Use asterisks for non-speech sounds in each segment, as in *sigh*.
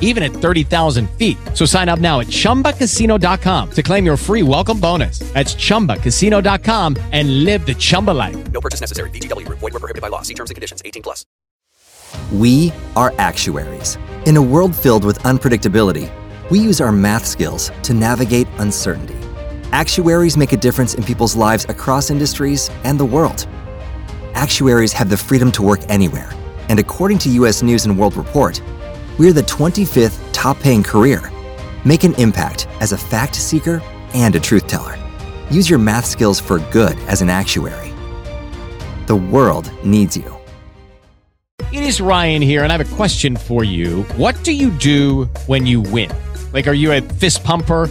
even at 30,000 feet. So sign up now at chumbacasino.com to claim your free welcome bonus. That's chumbacasino.com and live the Chumba life. No purchase necessary. VGW Group. Void were prohibited by law. See terms and conditions. 18 plus. We are actuaries. In a world filled with unpredictability, we use our math skills to navigate uncertainty. Actuaries make a difference in people's lives across industries and the world. Actuaries have the freedom to work anywhere, and according to US News and World Report, we're the 25th top paying career. Make an impact as a fact seeker and a truth teller. Use your math skills for good as an actuary. The world needs you. It is Ryan here, and I have a question for you. What do you do when you win? Like, are you a fist pumper?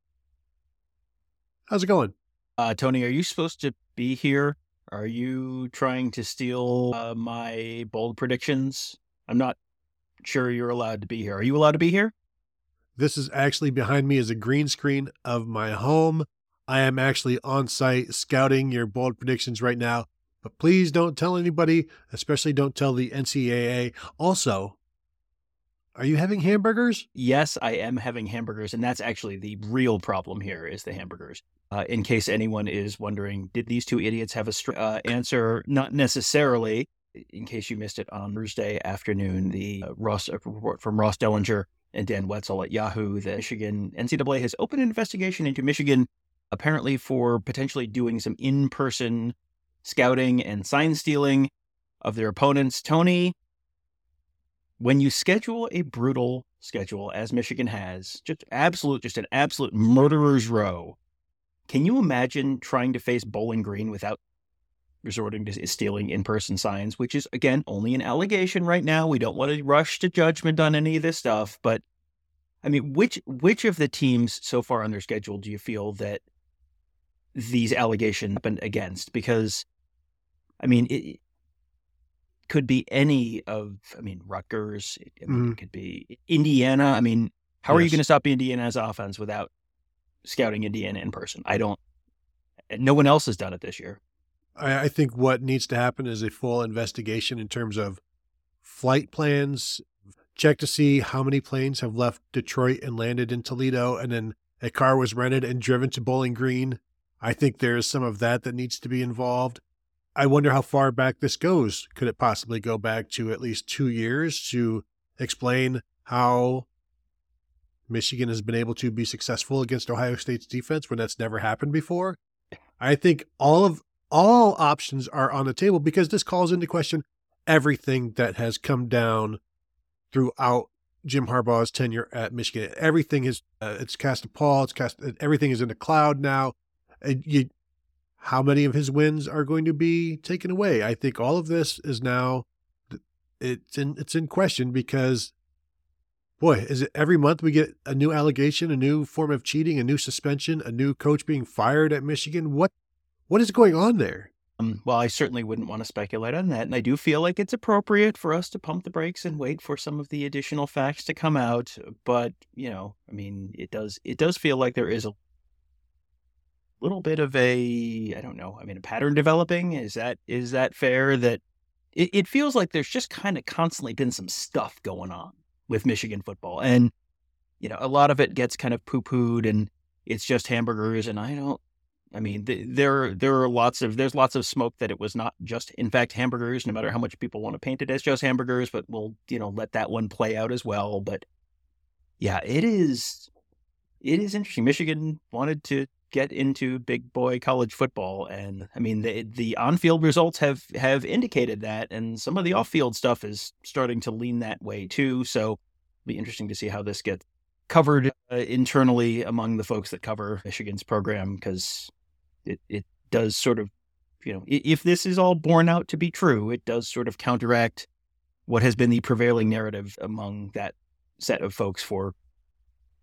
how's it going? Uh, Tony, are you supposed to be here? Are you trying to steal uh, my bold predictions? I'm not sure you're allowed to be here. Are you allowed to be here? This is actually behind me is a green screen of my home. I am actually on site scouting your bold predictions right now. But please don't tell anybody, especially don't tell the NCAA. Also, are you having hamburgers? Yes, I am having hamburgers, and that's actually the real problem here is the hamburgers. Uh, in case anyone is wondering, did these two idiots have a str- uh, answer? Not necessarily. In case you missed it on Thursday afternoon, the uh, Ross uh, report from Ross Dellenger and Dan Wetzel at Yahoo that Michigan NCAA has opened an investigation into Michigan, apparently for potentially doing some in-person scouting and sign stealing of their opponents. Tony, when you schedule a brutal schedule as Michigan has, just absolute, just an absolute murderer's row, can you imagine trying to face Bowling Green without resorting to stealing in person signs, which is, again, only an allegation right now? We don't want to rush to judgment on any of this stuff, but I mean, which which of the teams so far on their schedule do you feel that these allegations happened against? Because, I mean, it could be any of, I mean, Rutgers, I mean, Mhm. it could be Indiana. I mean, how are you going to stop Indiana's offense without scouting Indiana in person? I don't, no one else has done it this year. I, I think what needs to happen is a full investigation in terms of flight plans. Check to see how many planes have left Detroit and landed in Toledo, and then a car was rented and driven to Bowling Green. I think there's some of that that needs to be involved. I wonder how far back this goes. Could it possibly go back to at least two years to explain how Michigan has been able to be successful against Ohio State's defense when that's never happened before? I think all of all options are on the table because this calls into question everything that has come down throughout Jim Harbaugh's tenure at Michigan. Everything is uh, it's cast a pall. It's cast everything is in the cloud now. You, how many of his wins are going to be taken away. I think all of this is now it's in it's in question because boy, is it every month we get a new allegation, a new form of cheating, a new suspension, a new coach being fired at Michigan? What what is going on there? Um, well, I certainly wouldn't want to speculate on that, and I do feel like it's appropriate for us to pump the brakes and wait for some of the additional facts to come out. But you know, I mean, it does it does feel like there is a little bit of a I don't know. I mean, a pattern developing. Is that is that fair? That it, it feels like there's just kind of constantly been some stuff going on with Michigan football, and you know, a lot of it gets kind of poo pooed, and it's just hamburgers. And I don't. I mean, th- there there are lots of there's lots of smoke that it was not just in fact hamburgers. No matter how much people want to paint it as just hamburgers, but we'll you know let that one play out as well. But yeah, it is it is interesting. Michigan wanted to get into big boy college football. And I mean, the the on field results have have indicated that, and some of the off field stuff is starting to lean that way too. So, it'll be interesting to see how this gets covered uh, internally among the folks that cover Michigan's program because it it does sort of, you know, if this is all borne out to be true, it does sort of counteract what has been the prevailing narrative among that set of folks for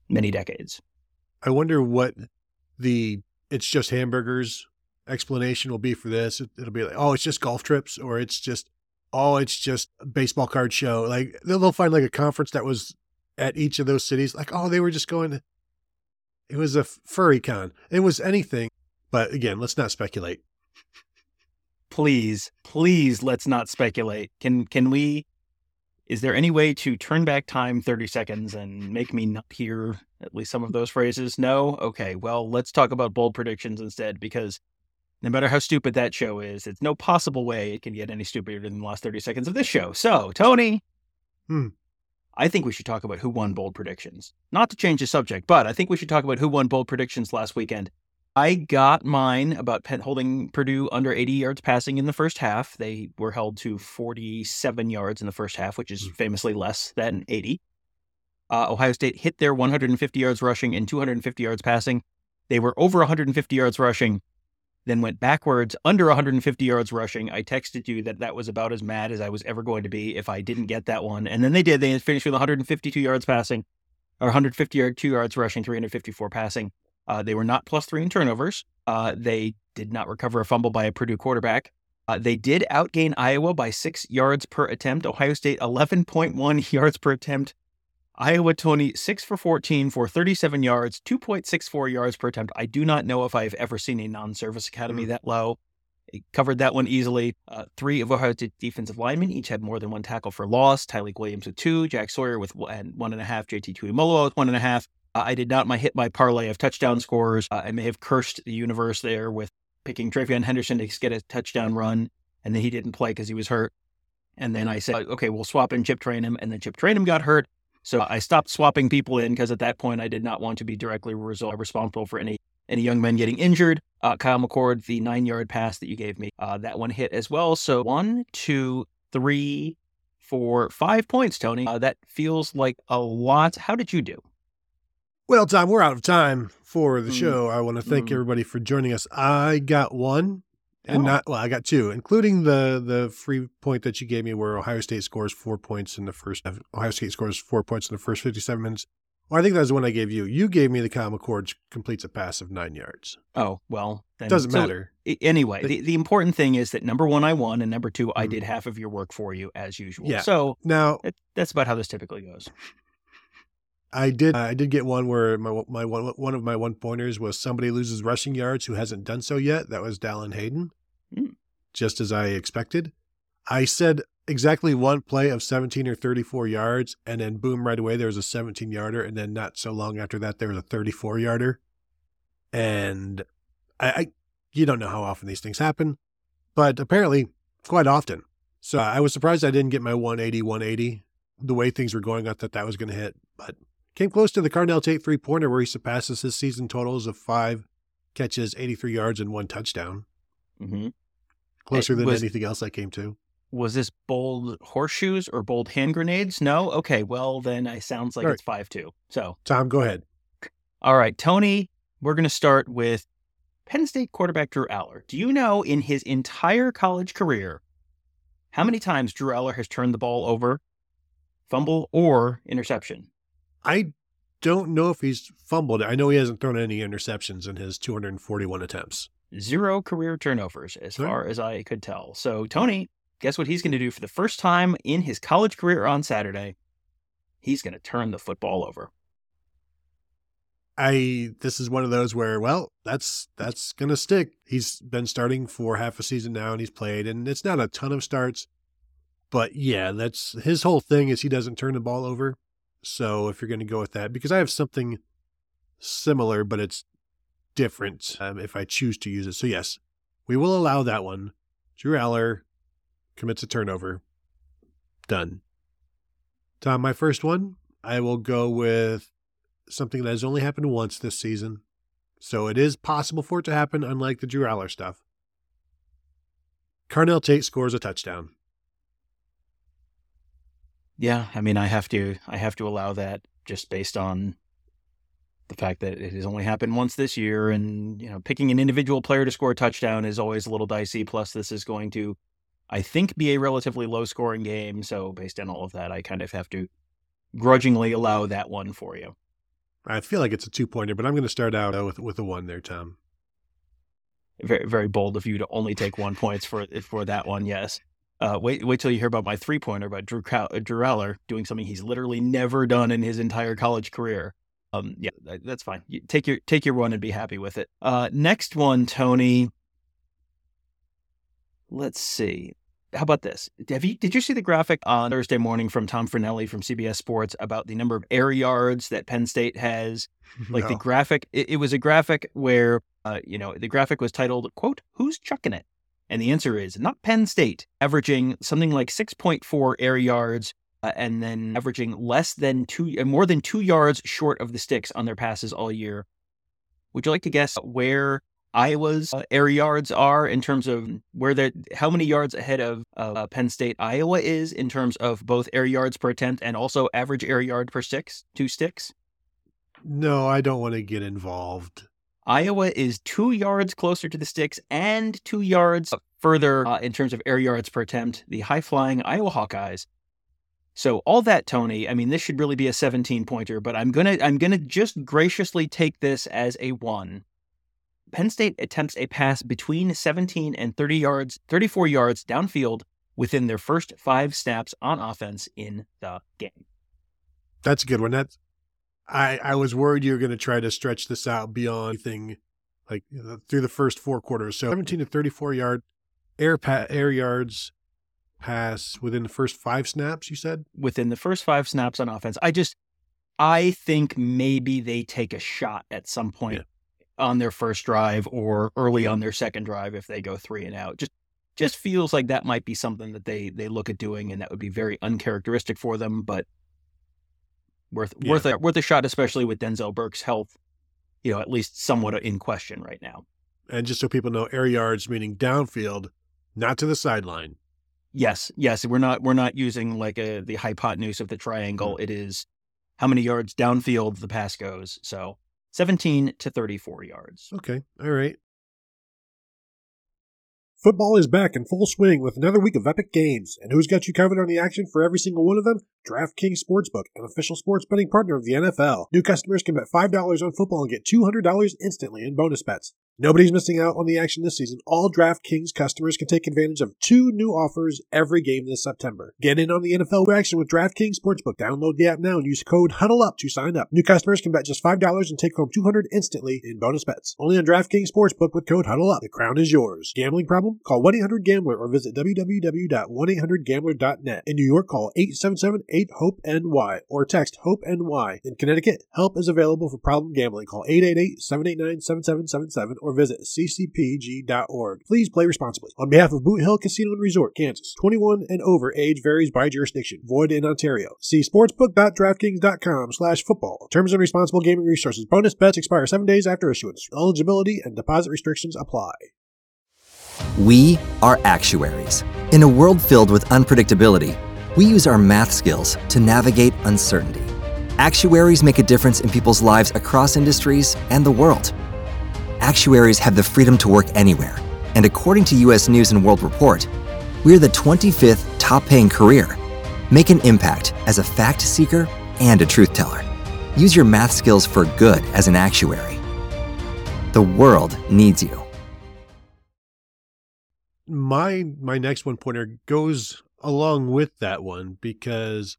many decades. I wonder what the it's just hamburgers explanation will be for this. It, will be like, oh, it's just golf trips, or it's just, oh, it's just baseball card show. Like they'll, they'll find like a conference that was at each of those cities. Like, oh, they were just going. it was a furry con. It was anything, but again, let's not speculate. Please, please, let's not speculate. Can can we is there any way to turn back time 30 seconds and make me not hear at least some of those phrases? No? Okay, well, let's talk about bold predictions instead because no matter how stupid that show is, it's no possible way it can get any stupider than the last 30 seconds of this show. So, Tony, hmm. I think we should talk about who won bold predictions. Not to change the subject, but I think we should talk about who won bold predictions last weekend. I got mine about holding Purdue under 80 yards passing in the first half. They were held to 47 yards in the first half, which is hmm. famously less than 80. Uh, Ohio State hit their 150 yards rushing and 250 yards passing. They were over 150 yards rushing, then went backwards under 150 yards rushing. I texted you that that was about as mad as I was ever going to be if I didn't get that one. And then they did. They finished with 152 yards passing, or 150 yard, two yards rushing, 354 passing. Uh, they were not plus three in turnovers. Uh, they did not recover a fumble by a Purdue quarterback. Uh, they did outgain Iowa by six yards per attempt. Ohio State, 11.1 *laughs* yards per attempt. Iowa, Tony, six for 14 for 37 yards, 2.64 yards per attempt. I do not know if I've ever seen a non service academy mm. that low. It covered that one easily. Uh, three of Ohio State defensive linemen each had more than one tackle for loss. Tyleik Williams with two, Jack Sawyer with one and a half, JT Tuimoloau with one and a half. I did not my hit my parlay of touchdown scores. Uh, I may have cursed the universe there with picking TreVeyon Henderson to get a touchdown run, and then he didn't play because he was hurt. And then I said, okay, we'll swap in Chip Trayanum, and then Chip Trayanum got hurt. So I stopped swapping people in because at that point I did not want to be directly result- responsible for any any young men getting injured. Uh, Kyle McCord, the nine yard pass that you gave me, uh, that one hit as well. So one, two, three, four, five points, Tony. Uh, that feels like a lot. How did you do? Well, Tom, we're out of time for the mm. show. I want to thank mm. everybody for joining us. I got one, and oh. not well. I got two, including the the free point that you gave me, where Ohio State scores four points in the first. Ohio State scores four points in the first fifty-seven minutes. Well, I think that was the one I gave you. You gave me the Kyle McCord completes a pass of nine yards. Oh well, then, doesn't so, matter. Anyway, the, the important thing is that number one, I won, and number 2 mm. I did half of your work for you as usual. Yeah. So now it, that's about how this typically goes. I did. I did get one where my my one one of my one pointers was somebody loses rushing yards who hasn't done so yet. That was Dallan Hayden, mm. just as I expected. I said exactly one play of 17 or 34 yards, and then boom, right away there was a 17 yarder, and then not so long after that there was a 34 yarder. And I, I, you don't know how often these things happen, but apparently quite often. So I was surprised I didn't get my 180, 180. The way things were going, I thought that was going to hit, but Came close to the Carnell Tate three pointer where he surpasses his season totals of five catches, 83 yards, and one touchdown. Mm-hmm. Closer than was, anything else I came to. Was this bold horseshoes or bold hand grenades? No? Okay, well, then it sounds like right. it's 5 2. So, Tom, go ahead. All right, Tony, we're going to start with Penn State quarterback Drew Allar. Do you know in his entire college career how many times Drew Allar has turned the ball over, fumble, or interception? I don't know if he's fumbled. I know he hasn't thrown any interceptions in his 241 attempts. Zero career turnovers, as Sure. far as I could tell. So, Tony, guess what he's going to do for the first time in his college career on Saturday? He's going to turn the football over. I this is one of those where well that's that's gonna stick. He's been starting for half a season now and he's played and it's not a ton of starts, but yeah, that's his whole thing is he doesn't turn the ball over. So if you're gonna go with that, because I have something similar but it's different um, if I choose to use it. So yes, we will allow that one. Drew Allar commits a turnover. Done. Tom, my first one, I will go with something that has only happened once this season. So it is possible for it to happen, unlike the Drew Allar stuff. Carnell Tate scores a touchdown. Yeah, I mean, I have to, I have to allow that just based on the fact that it has only happened once this year, and you know, picking an individual player to score a touchdown is always a little dicey. Plus, this is going to, I think, be a relatively low-scoring game. So, based on all of that, I kind of have to grudgingly allow that one for you. I feel like it's a two pointer, but I'm going to start out with with a one there, Tom. Very, very bold of you to only take one points for for that one. Yes. Uh, wait, wait till you hear about my three pointer about Drew Cow- uh, Drew Allar doing something he's literally never done in his entire college career. Um, yeah, that- that's fine. You take your take your one and be happy with it. Uh, next one, Tony. Let's see. How about this? Have you did you see the graphic on Thursday morning from Tom Fornelli from CBS Sports about the number of air yards that Penn State has? *laughs* Like the graphic, it, it was a graphic where, uh, you know, the graphic was titled, quote, Who's Chucking It? And the answer is not Penn State, averaging something like 6.4 air yards uh, and then averaging less than two, uh, more than two yards short of the sticks on their passes all year. Would you like to guess where Iowa's uh, air yards are in terms of where they're, how many yards ahead of uh, Penn State Iowa is in terms of both air yards per attempt and also average air yard per sticks, two sticks? No, I don't want to get involved. Iowa is two yards closer to the sticks and two yards further uh, in terms of air yards per attempt. The high flying Iowa Hawkeyes. So all that, Tony. I mean, this should really be a 17 pointer, but I'm gonna I'm gonna just graciously take this as a one. Penn State attempts a pass between 17 and 30 yards, 34 yards downfield within their first five snaps on offense in the game. That's a good one. That's I I was worried you were going to try to stretch this out beyond anything like through the first four quarters. So 17 to 34 yard air pa- air yards pass within the first five snaps. You said within the first five snaps on offense. I just, I think maybe they take a shot at some point on their first drive or early on their second drive if they go three and out. Just, just feels like that might be something that they they look at doing, and that would be very uncharacteristic for them, but worth Yeah. worth a worth a shot, especially with Denzel Burke's health, you know, at least somewhat uh, in question right now. and just so people know, air yards meaning downfield, not to the sideline. Yes, yes, we're not we're not using like a the hypotenuse of the triangle. Mm. It is how many yards downfield the pass goes. So 17 to 34 yards. Okay, all right. Football is back in full swing with another week of epic games. And who's got you covered on the action for every single one of them? DraftKings Sportsbook, an official sports betting partner of the NFL. New customers can bet $5 on football and get $200 instantly in bonus bets. Nobody's missing out on the action this season. All DraftKings customers can take advantage of two new offers every game this September. Get in on the NFL action with DraftKings Sportsbook. Download the app now and use code HUDDLEUP to sign up. New customers can bet just $5 and take home 200 instantly in bonus bets. Only on DraftKings Sportsbook with code HUDDLEUP. The crown is yours. Gambling problem? Call 1-800-GAMBLER or visit www.1800gambler.net. In New York, call 877-8-HOPE-NY or text HOPE-NY. In Connecticut, help is available for problem gambling. Call 888-789-7777 or visit ccpg.org. Please play responsibly. On behalf of Boot Hill Casino and Resort, Kansas, 21 and over age varies by jurisdiction. Void in Ontario. See sportsbook.draftkings.com slash football. Terms and responsible gaming resources. Bonus bets expire seven days after issuance. Eligibility and deposit restrictions apply. We are actuaries. In a world filled with unpredictability, we use our math skills to navigate uncertainty. Actuaries make a difference in people's lives across industries and the world. Actuaries have the freedom to work anywhere, and according to US News and World Report, we're the 25th top paying career. Make an impact as a fact seeker and a truth teller. Use your math skills for good as an actuary. The world needs you. My my next one pointer goes along with that one because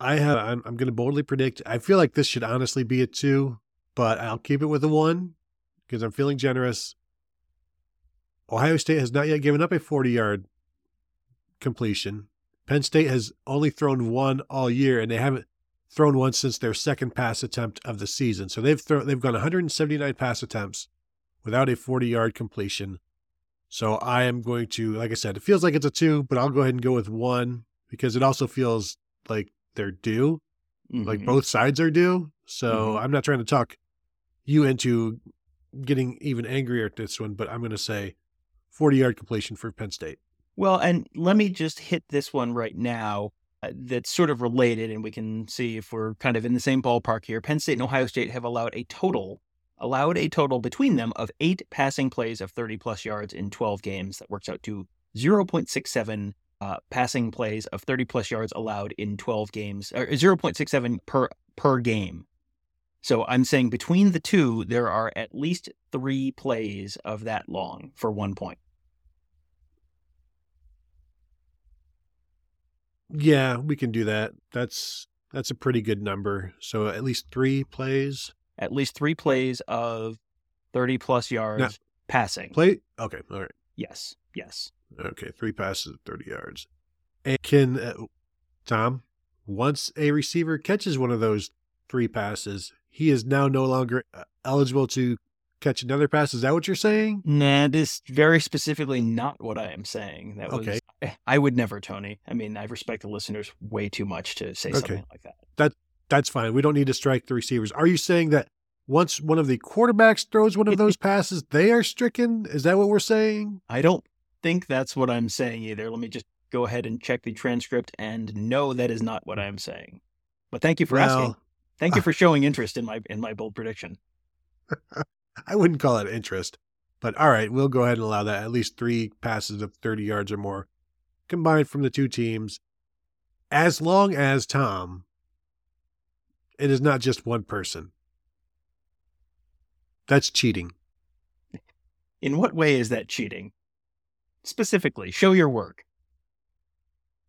I have I'm, I'm going to boldly predict. I feel like this should honestly be a two, but I'll keep it with a one because I'm feeling generous. Ohio State has not yet given up a 40 yard completion. Penn State has only thrown one all year, and they haven't thrown one since their second pass attempt of the season. So they've thrown they've gone 179 pass attempts without a 40 yard completion. So I am going to, like I said, it feels like it's a two, but I'll go ahead and go with one because it also feels like they're due, mm-hmm. like both sides are due. So mm-hmm. I'm not trying to talk you into getting even angrier at this one, but I'm going to say 40 yard completion for Penn State. Well, and let me just hit this one right now uh, that's sort of related, and we can see if we're kind of in the same ballpark here. Penn State and Ohio State have allowed a total allowed a total between them of eight passing plays of 30 plus yards in 12 games. That works out to 0.67 uh, passing plays of 30 plus yards allowed in 12 games, or 0.67 per per game. So I'm saying between the two, there are at least three plays of that long for one point. Yeah, we can do that. That's that's a pretty good number. So at least three plays. At least three plays of thirty plus yards now, passing. Play. Okay. All right. Yes. Yes. Okay. Three passes of thirty yards. And can uh, Tom once a receiver catches one of those three passes, he is now no longer uh, eligible to catch another pass. Is that what you're saying? Nah, this very specifically not what I am saying. That was okay. I would never, Tony. I mean, I respect the listeners way too much to say okay. something like that. That that's fine. We don't need to strike the receivers. Are you saying that once one of the quarterbacks throws one of those passes, they are stricken? Is that what we're saying? I don't think that's what I'm saying either. Let me just go ahead and check the transcript and no, that is not what I'm saying. But thank you for well, asking. Thank you *laughs* for showing interest in my in my bold prediction. I wouldn't call it interest, but all right, we'll go ahead and allow that. At least three passes of 30 yards or more combined from the two teams, as long as Tom, it is not just one person. That's cheating. In what way is that cheating? Specifically, show your work.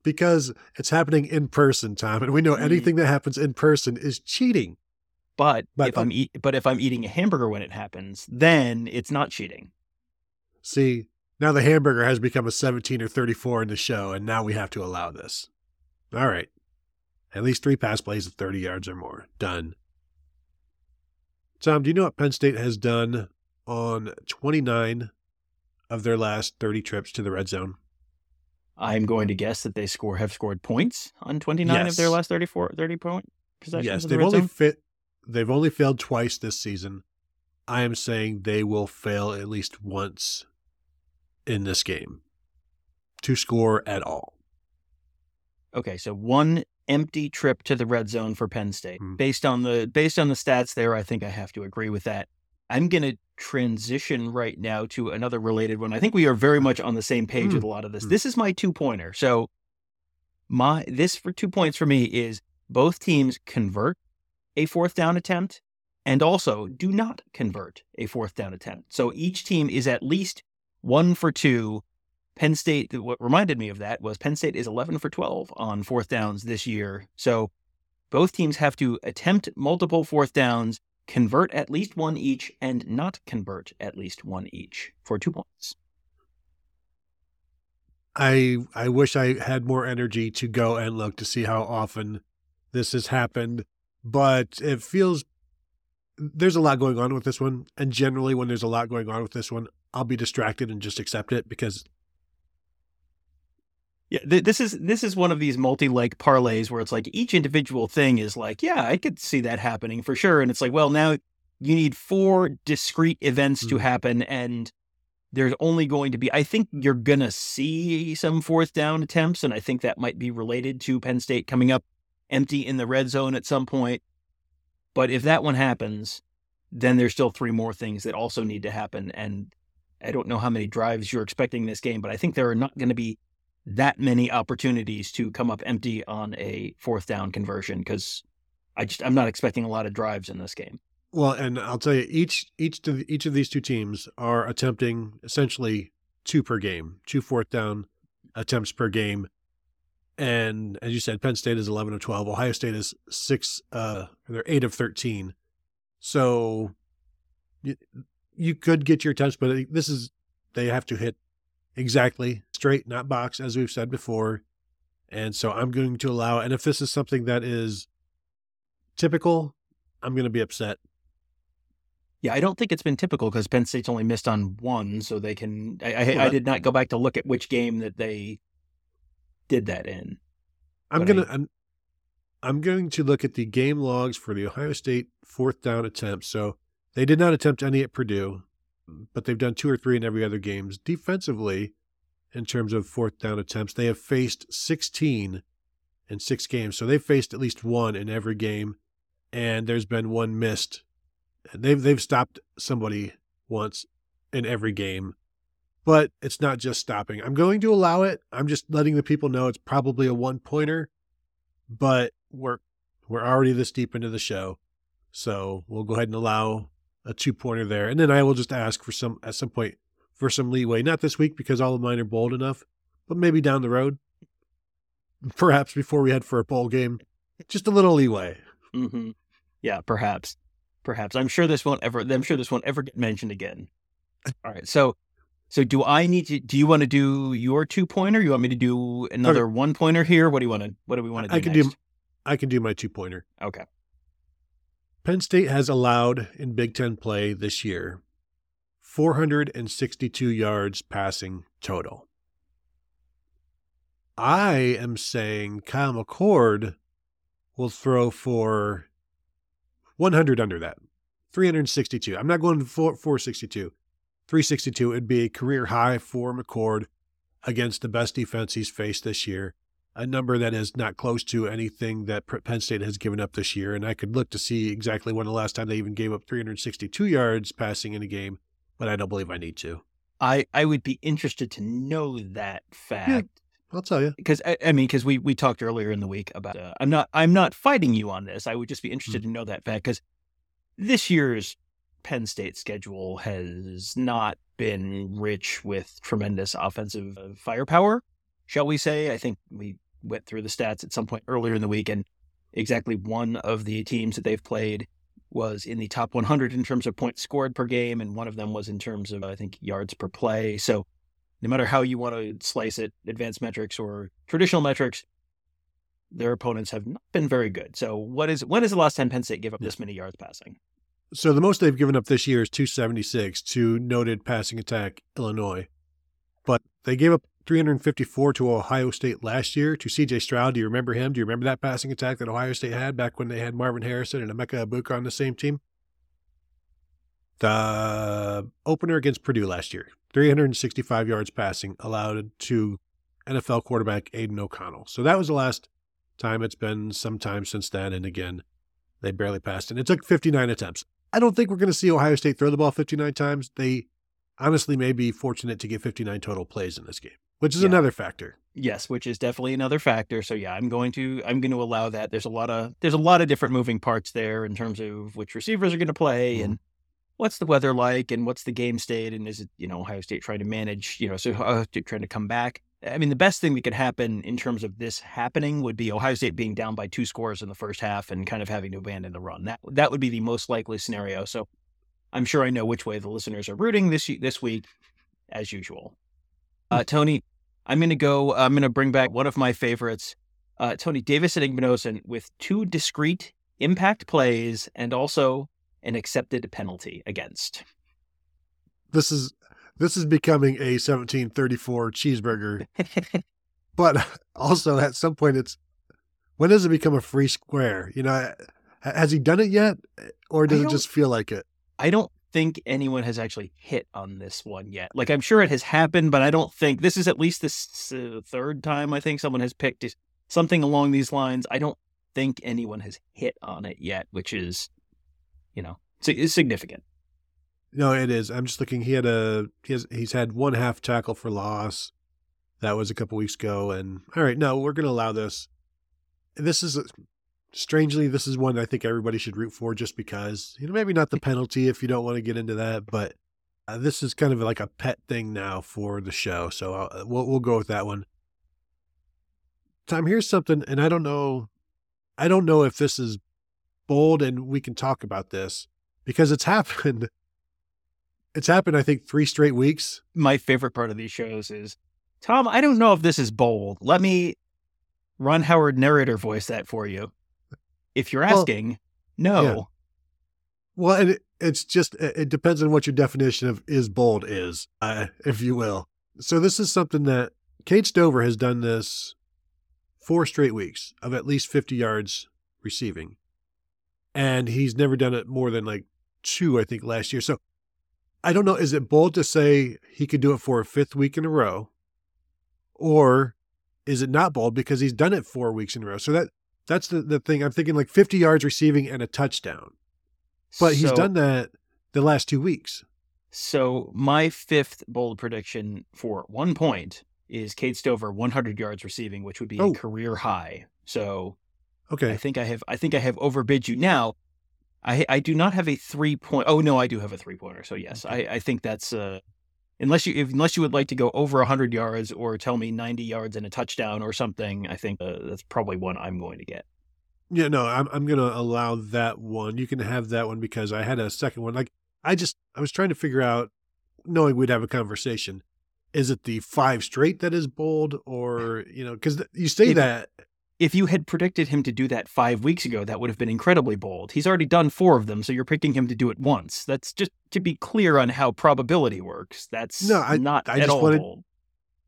Because it's happening in person, Tom, and we know mm. anything that happens in person is cheating. But, but if I'm eat, but if I'm eating a hamburger when it happens, then it's not cheating. See, now the hamburger has become a 17 or 34 in the show, and now we have to allow this. All right. At least three pass plays of 30 yards or more. Done. Tom, do you know what Penn State has done on 29 of their last 30 trips to the red zone? I'm going to guess that they score have scored points on 29 yes. of their last 34 30 point possessions. Yes, they've the only fit they've only failed twice this season. I am saying they will fail at least once in this game to score at all. Okay, so one empty trip to the red zone for Penn State. Mm. Based on the based on the stats there, I think I have to agree with that. I'm going to transition right now to another related one. I think we are very much on the same page mm. with a lot of this. Mm. This is my two pointer. So my this for two points for me is both teams convert a fourth down attempt and also do not convert a fourth down attempt. So each team is at least one for two. Penn State, what reminded me of that was Penn State is 11 for 12 on fourth downs this year. So both teams have to attempt multiple fourth downs, convert at least one each, and not convert at least one each for two points. I I wish I had more energy to go and look to see how often this has happened, but it feels there's a lot going on with this one, and generally when there's a lot going on with this one, I'll be distracted and just accept it because yeah, th- this is this is one of these multi-leg parlays where it's like each individual thing is like, yeah, I could see that happening for sure, and it's like, well, now you need four discrete events mm-hmm. to happen, and there's only going to be, I think you're gonna see some fourth down attempts, and I think that might be related to Penn State coming up empty in the red zone at some point. But if that one happens, then there's still three more things that also need to happen. And I don't know how many drives you're expecting this game, but I think there are not going to be that many opportunities to come up empty on a fourth down conversion because I just I'm not expecting a lot of drives in this game. Well, and I'll tell you, each each of each of these two teams are attempting essentially two per game, two fourth down attempts per game. And as you said, Penn State is eleven of twelve. Ohio State is six. Uh, they're eight of thirteen. So you, you could get your attempts, but this is they have to hit exactly straight, not box, as we've said before. And so I'm going to allow. And if this is something that is typical, I'm going to be upset. Yeah, I don't think it's been typical because Penn State's only missed on one, so they can. I, I, Well, I did not go back to look at which game that they did that in. I'm gonna I- I'm, I'm going to look at the game logs for the Ohio State fourth down attempts. So they did not attempt any at Purdue, but they've done two or three in every other games. Defensively, in terms of fourth down attempts, they have faced 16 in six games. So they've faced at least one in every game, and there's been one missed. They've they've stopped somebody once in every game. But it's not just stopping. I'm going to allow it. I'm just letting the people know it's probably a one pointer, but we're we're already this deep into the show. So we'll go ahead and allow a two pointer there. And then I will just ask for some at some point for some leeway. Not this week because all of mine are bold enough, but maybe down the road. Perhaps before we head for a bowl game. Just a little leeway. hmm Yeah, perhaps, perhaps. I'm sure this won't ever. I'm sure this won't ever get mentioned again. All right, so, so do I need to? Do you want to do your two pointer? You want me to do another one pointer here? What do you want to? What do we want to do? I can next? do I can do my two pointer. Okay. Penn State has allowed in Big Ten play this year 462 yards passing total. I am saying Kyle McCord will throw for 100 under that. 362. I'm not going for 462. 362 would be a career high for McCord against the best defense he's faced this year a number that is not close to anything that Penn State has given up this year. And I could look to see exactly when the last time they even gave up 362 yards passing in a game, but I don't believe I need to. I I would be interested to know that fact. I'll tell you. because I, I mean, because we we talked earlier in the week about uh, I'm not I'm not fighting you on this. I would just be interested to know that fact because this year's Penn State schedule has not been rich with tremendous offensive uh, firepower, shall we say? I think we went through the stats at some point earlier in the week, and exactly one of the teams that they've played was in the top 100 in terms of points scored per game, and one of them was in terms of I think yards per play. So no matter how you want to slice it, advanced metrics or traditional metrics, their opponents have not been very good. So what is when is the last time Penn State gave up this many yards passing? So the most they've given up this year is 276 to noted passing attack Illinois. But they gave up 354 to Ohio State last year to CJ Stroud. Do you remember him? Do you remember that passing attack that Ohio State had back when they had Marvin Harrison and Emeka Egbuka on the same team? The opener against Purdue last year, 365 yards passing allowed to NFL quarterback Aidan O'Connell. So that was the last time. It's been some time since then. And again, they barely passed. And it took 59 attempts. I don't think we're going to see Ohio State throw the ball 59 times. They honestly may be fortunate to get 59 total plays in this game, which is Yeah. another factor. Yes, which is definitely another factor. So yeah, I'm going to I'm going to allow that. There's a lot of there's a lot of different moving parts there in terms of which receivers are going to play and what's the weather like and what's the game state and is it you know Ohio State trying to manage you know so uh, trying to come back. I mean, the best thing that could happen in terms of this happening would be Ohio State being down by two scores in the first half and kind of having to abandon the run. That that would be the most likely scenario. So I'm sure I know which way the listeners are rooting this this week, as usual. Uh, Tony, I'm going to go. I'm going to bring back one of my favorites, uh, Tony Davison Igbinosun, with two discrete impact plays and also an accepted penalty against. This is this is becoming a 1734 cheeseburger. *laughs* but also at some point it's when does it become a free square? You know, has he done it yet or does it just feel like it? I don't think anyone has actually hit on this one yet. Like I'm sure it has happened, but I don't think this is at least the uh, third time I think someone has picked something along these lines. I don't think anyone has hit on it yet, which is, you know, It's significant. No, it is. I'm just looking. He had a he has he's had one half tackle for loss. That was a couple weeks ago. And all right, no, we're going to allow this. This is strangely this is one I think everybody should root for just because you know maybe not the *laughs* penalty if you don't want to get into that, but uh, this is kind of like a pet thing now for the show. So uh, we'll we'll go with that one. Tom, here's something, and I don't know, I don't know if this is bold, and we can talk about this because it's *laughs* happened. It's happened, I think, three straight weeks. My favorite part of these shows is Tom. I don't know if this is bold. Let me Ron Howard narrator voice that for you. If you're asking, well, no. Yeah. Well, and it, it's just it depends on what your definition of is bold is, uh, if you will. So this is something that Cade Stover has done this four straight weeks of at least 50 yards receiving. And he's never done it more than like two, I think, last year. So I don't know. Is it bold to say he could do it for a fifth week in a row? Or is it not bold because he's done it four weeks in a row? So that that's the, the thing. I'm thinking like 50 yards receiving and a touchdown. But he's done that the last two weeks. So my fifth bold prediction for one point is Cade Stover 100 yards receiving, which would be oh. a career high. So, okay, I think I have I think I have overbid you. Now, I I do not have a three point. Oh no, I do have a three pointer. So yes, okay. I I think that's uh unless you if, unless you would like to go over 100 yards or tell me 90 yards and a touchdown or something. I think uh, that's probably one I'm going to get. Yeah, no, I'm I'm gonna allow that one. You can have that one because I had a second one. Like I just I was trying to figure out, knowing we'd have a conversation is it the five straight that is bold or you know because you say if, that if you had predicted him to do that five weeks ago that would have been incredibly bold he's already done four of them so you're picking him to do it once that's just to be clear on how probability works that's no I, not I at all wanted, bold.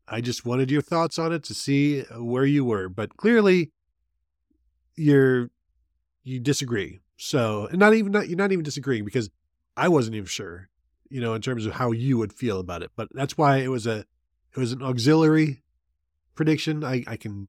i just wanted your thoughts on it to see uh, where you were but clearly you're you disagree so and not even not, you're not even disagreeing because i wasn't even sure you know, in terms of how you would feel about it. But that's why it was a it was an auxiliary prediction. I, I can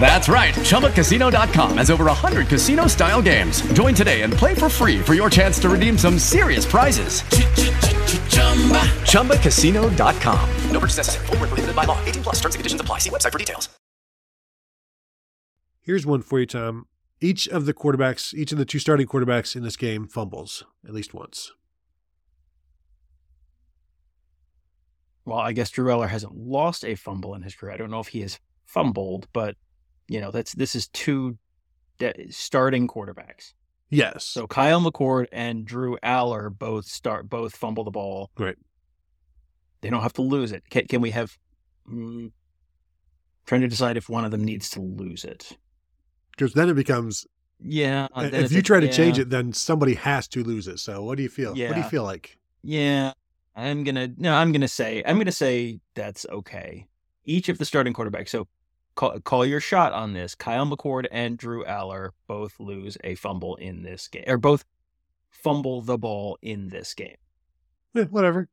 That's right. ChumbaCasino.com has over 100 casino style games. Join today and play for free for your chance to redeem some serious prizes. ChumbaCasino.com. No purchase necessary. Full prohibited by law. 18 plus terms and conditions apply. See website for details. Here's one for you, Tom. Each of the quarterbacks, each of the two starting quarterbacks in this game fumbles at least once. Well, I guess Drew Allar hasn't lost a fumble in his career. I don't know if he has fumbled, but you know that's this is two de- starting quarterbacks. Yes. So Kyle McCord and Drew Allar both start both fumble the ball. Right. They don't have to lose it. Can, can we have? Mm, trying to decide if one of them needs to lose it. Because then it becomes. Yeah. If you try to yeah. change it, then somebody has to lose it. So what do you feel? Yeah. What do you feel like? Yeah. I'm gonna no. I'm gonna say I'm gonna say that's okay. Each of the starting quarterbacks. So call, call your shot on this. Kyle McCord and Drew Allar both lose a fumble in this game, or both fumble the ball in this game. Yeah, whatever.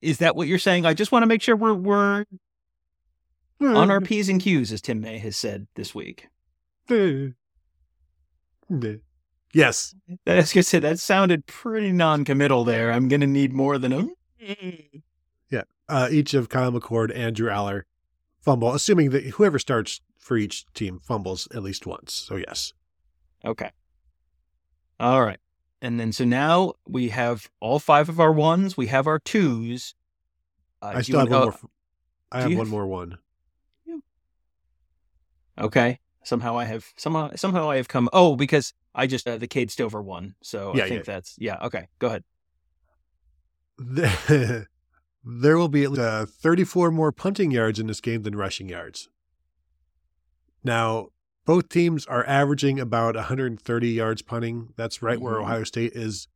Is that what you're saying? I just want to make sure we're we're on our p's and q's, as Tim May has said this week. yes. I was gonna say that sounded pretty non-committal there. I'm gonna need more than a. Yeah. Uh, each of Kyle McCord and Drew Allar fumble, assuming that whoever starts for each team fumbles at least once. So yes. Okay. All right. And then so now we have all five of our ones. We have our twos. Uh, I still have one oh, more. I have one more one. Okay. Somehow I have somehow somehow I have come. Oh, because I just uh, the Cade Stover one. So Yeah, I think yeah. that's yeah. Okay. Go ahead. *laughs* there will be at least, uh, 34 more punting yards in this game than rushing yards. Now, both teams are averaging about 130 yards punting. That's right where Mhm. Ohio State is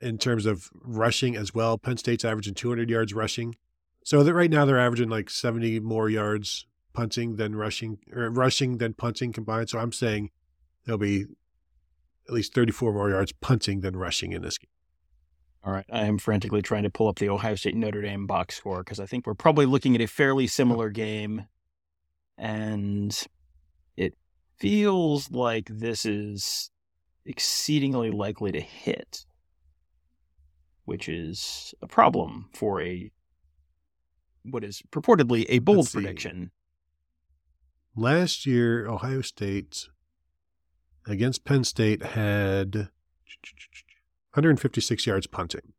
in terms of rushing as well. Penn State's averaging 200 yards rushing. So that right now they're averaging like 70 more yards punting than rushing or rushing than punting combined. So I'm saying there'll be at least 34 more yards punting than rushing in this game. All right. I am frantically trying to pull up the Ohio State Notre Dame box score because I think we're probably looking at a fairly similar game. And it feels like this is exceedingly likely to hit, which is a problem for a what is purportedly a bold Let's see. prediction. Last year, Ohio State against Penn State had 156 yards punting.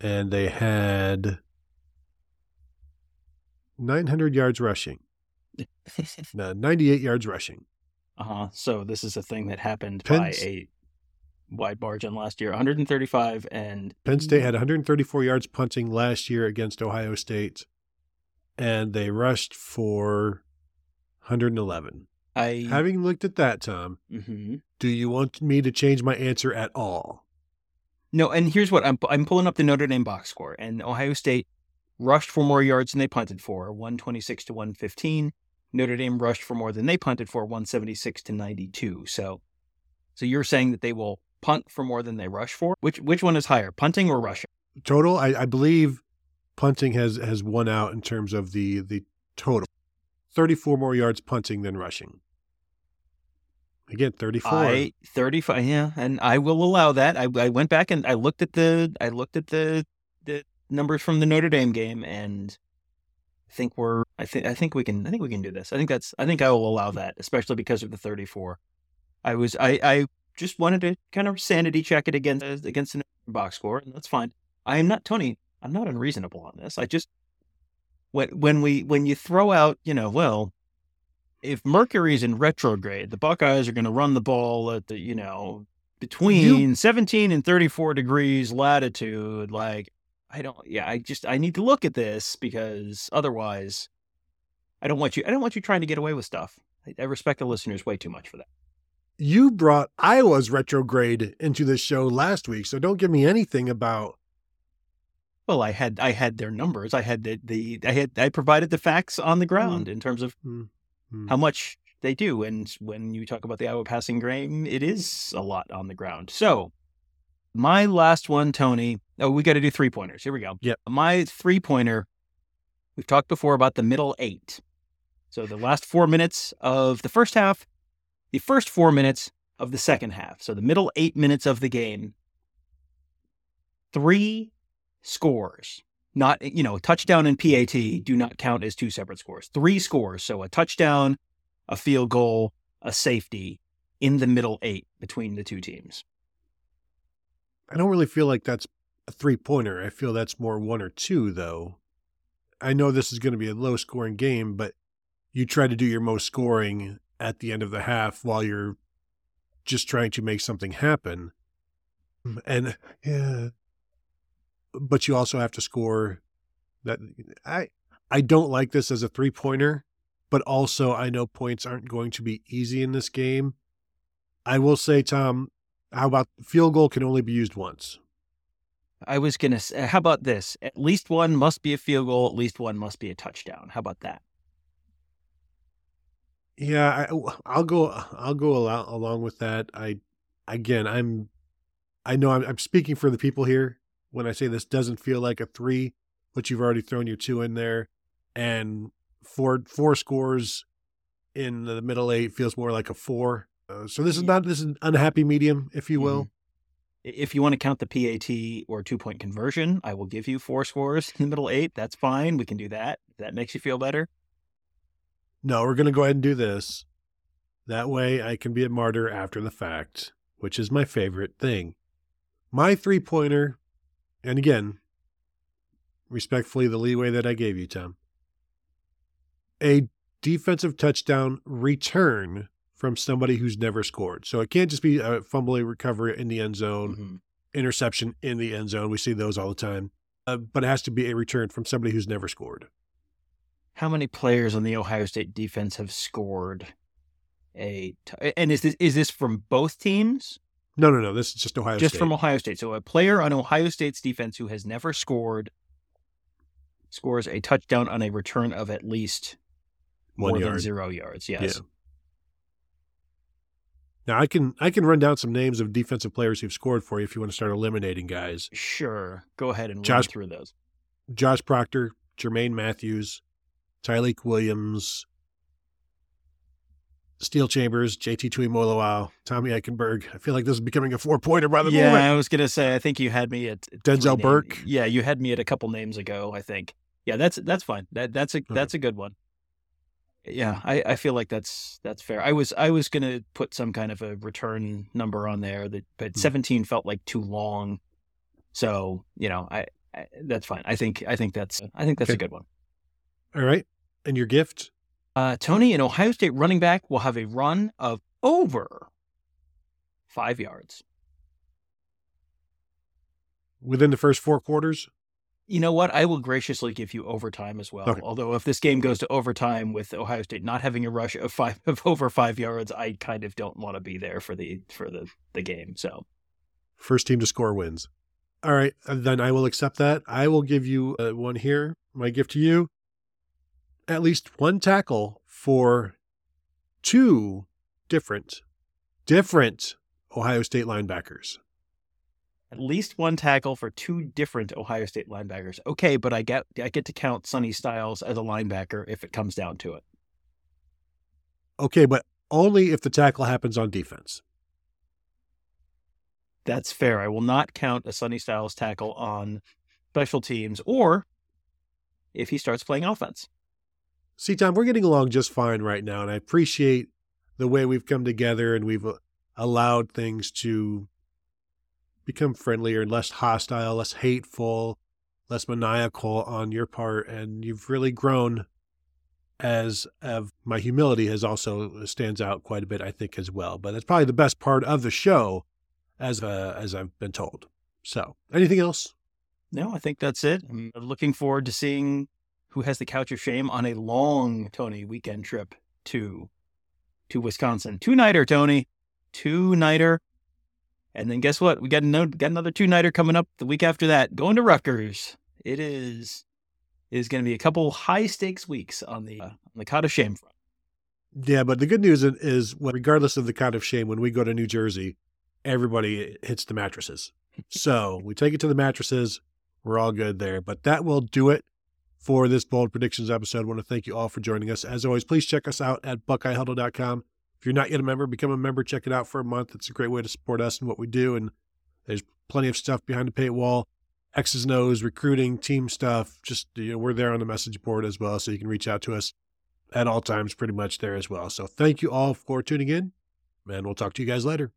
And they had 900 yards rushing. *laughs* No, 98 yards rushing. Uh huh. So this is a thing that happened Penn by a wide margin last year 135 and Penn State had 134 yards punting last year against Ohio State, and they rushed for 111. I Having looked at that, Tom, hmm do you want me to change my answer at all? No, and here's what I'm I'm pulling up the Notre Dame box score, and Ohio State rushed for more yards than they punted for, 126 to 115. Notre Dame rushed for more than they punted for, 176 to 92. So, so you're saying that they will punt for more than they rush for? Which which one is higher, punting or rushing? total I, I believe punting has has won out in terms of the the total 34 more yards punting than rushing again 34 I 35 yeah, and I will allow that. I I went back and I looked at the I looked at the the numbers from the Notre Dame game and I think we're I think I think we can I think we can do this. I think that's I think I will allow that, especially because of the 34. I was I I just wanted to kind of sanity check it against uh, against the box score and that's fine. I am not Tony, I'm not unreasonable on this. I just when when we when you throw out, you know, well, if Mercury's in retrograde, the Buckeyes are going to run the ball at the, you know, between 17 and 34 degrees latitude. Like, I don't, yeah, I just, I need to look at this because otherwise I don't want you, I don't want you trying to get away with stuff. I, I respect the listeners way too much for that. you brought iowa's retrograde into this show last week so don't give me anything about Well, I had, I had their numbers. I had the, the, I had, I provided the facts on the ground in terms of Hmm, hmm. how much they do. And when you talk about the Iowa passing game, it is a lot on the ground. So my last one, Tony. Oh, we got to do three pointers. Here we go. Yeah. My three pointer. We've talked before about the middle eight. So the last four minutes of the first half, the first four minutes of the second half. So the middle eight minutes of the game. Three scores. Not, you know, touchdown and PAT do not count as two separate scores. Three scores. So a touchdown, a field goal, a safety in the middle eight between the two teams. i don't really feel like that's a three pointer i feel that's more one or two though i know this is going to be a low scoring game but you try to do your most scoring at the end of the half while you're just trying to make something happen hmm. and yeah but you also have to score that i i don't like this as a three pointer but also i know points aren't going to be easy in this game i will say tom how about field goal can only be used once I was going to say, uh, how about this? At least one must be a field goal, at least one must be a touchdown. How about that? Yeah, I, I'll go. I'll go along, along with that. I, again, I'm, I know I'm, I'm speaking for the people here when I say this doesn't feel like a three, but you've already thrown your two in there, and four four scores in the middle eight feels more like a four. Uh, so this is not this is an unhappy medium, if you will. Mhm. If you want to count the PAT or two point conversion, I will give you four scores in the middle eight. That's fine. We can do that. If that makes you feel better. No, we're going to go ahead and do this. That way I can be a martyr after the fact, which is my favorite thing. My three pointer, and again, respectfully, the leeway that I gave you, Tom, a defensive touchdown return from somebody who's never scored. So it can't just be a fumbling recovery in the end zone, Mm-hmm. interception in the end zone. We see those all the time. Uh, but it has to be a return from somebody who's never scored. How many players on the Ohio State defense have scored a? T- and is this is this from both teams? No, no, no. This is just Ohio State. Just State. from Ohio State. So a player on Ohio State's defense who has never scored scores a touchdown on a return of at least One more than zero yards. Yes. Yeah. Now I can I can run down some names of defensive players who've scored for you if you want to start eliminating guys. Sure. Go ahead and Josh- run through those. Josh Proctor, Jermaine Mathews, Tyleik Williams, Steele Chambers, JT Tuimoloau, Tommy Eichenberg. I feel like this is becoming a four pointer by the yeah, moment. I was gonna say. I think you had me at Denzel Burke? Yeah, you had me at a couple names ago. I think. Yeah, that's that's fine. That that's a Okay. that's a good one. Yeah, I, I feel like that's that's fair. I was I was gonna put some kind of a return number on there that, but Hmm. seventeen felt like too long. So you know, I, I that's fine. I think I think that's I think that's a good one. All right. And your gift? Uh, Tony, an Ohio State running back, will have a run of over five yards. Within the first four quarters? You know what? I will graciously give you overtime as well. Although if this game goes to overtime with Ohio State not having a rush of five *laughs* of over five yards, I kind of don't want to be there for the for the the game. So First team to score wins. All right, uh, then I will accept that. I will give you uh, one here. My gift to you: at least one tackle for two different, different Ohio State linebackers. at least one tackle for two different Ohio State linebackers. Okay, but I get I get to count Sonny Styles as a linebacker if it comes down to it. Okay, but only if the tackle happens on defense. That's fair. I will not count a Sonny Styles tackle on special teams or if he starts playing offense. See, Tom, we're getting along just fine right now, and I appreciate the way we've come together and we've uh, allowed things to become friendlier and less hostile, less hateful, less maniacal on your part, and you've really grown as of my humility has also stands out quite a bit, I think, as well. But that's probably the best part of the show, as uh, as I've been told. So, anything else? No, I think that's it. I'm looking forward to seeing who has the couch of shame on a long Tony weekend trip to to Wisconsin. Two nighter, Tony. Two nighter. And then guess what? We got, got another two nighter coming up the week after that. Going to Rutgers. It is it is going to be a couple high stakes weeks on the uh, on the cot of shame front. Yeah, but the good news is, is well, regardless of the kind of shame, when we go to New Jersey, everybody hits the mattresses. so we take it to the mattresses. We're all good there. But that will do it for this Bold Predictions episode. I want to thank you all for joining us. As always, please check us out at buckeyehuddle.com. If you're not yet a member, become a member. Check it out for a month. It's a great way to support us and what we do. And there's plenty of stuff behind the paywall. X's and O's, recruiting, team stuff. Just, you know, we're there on the message board as well. So you can reach out to us at all times pretty much there as well. So thank you all for tuning in, and we'll talk to you guys later.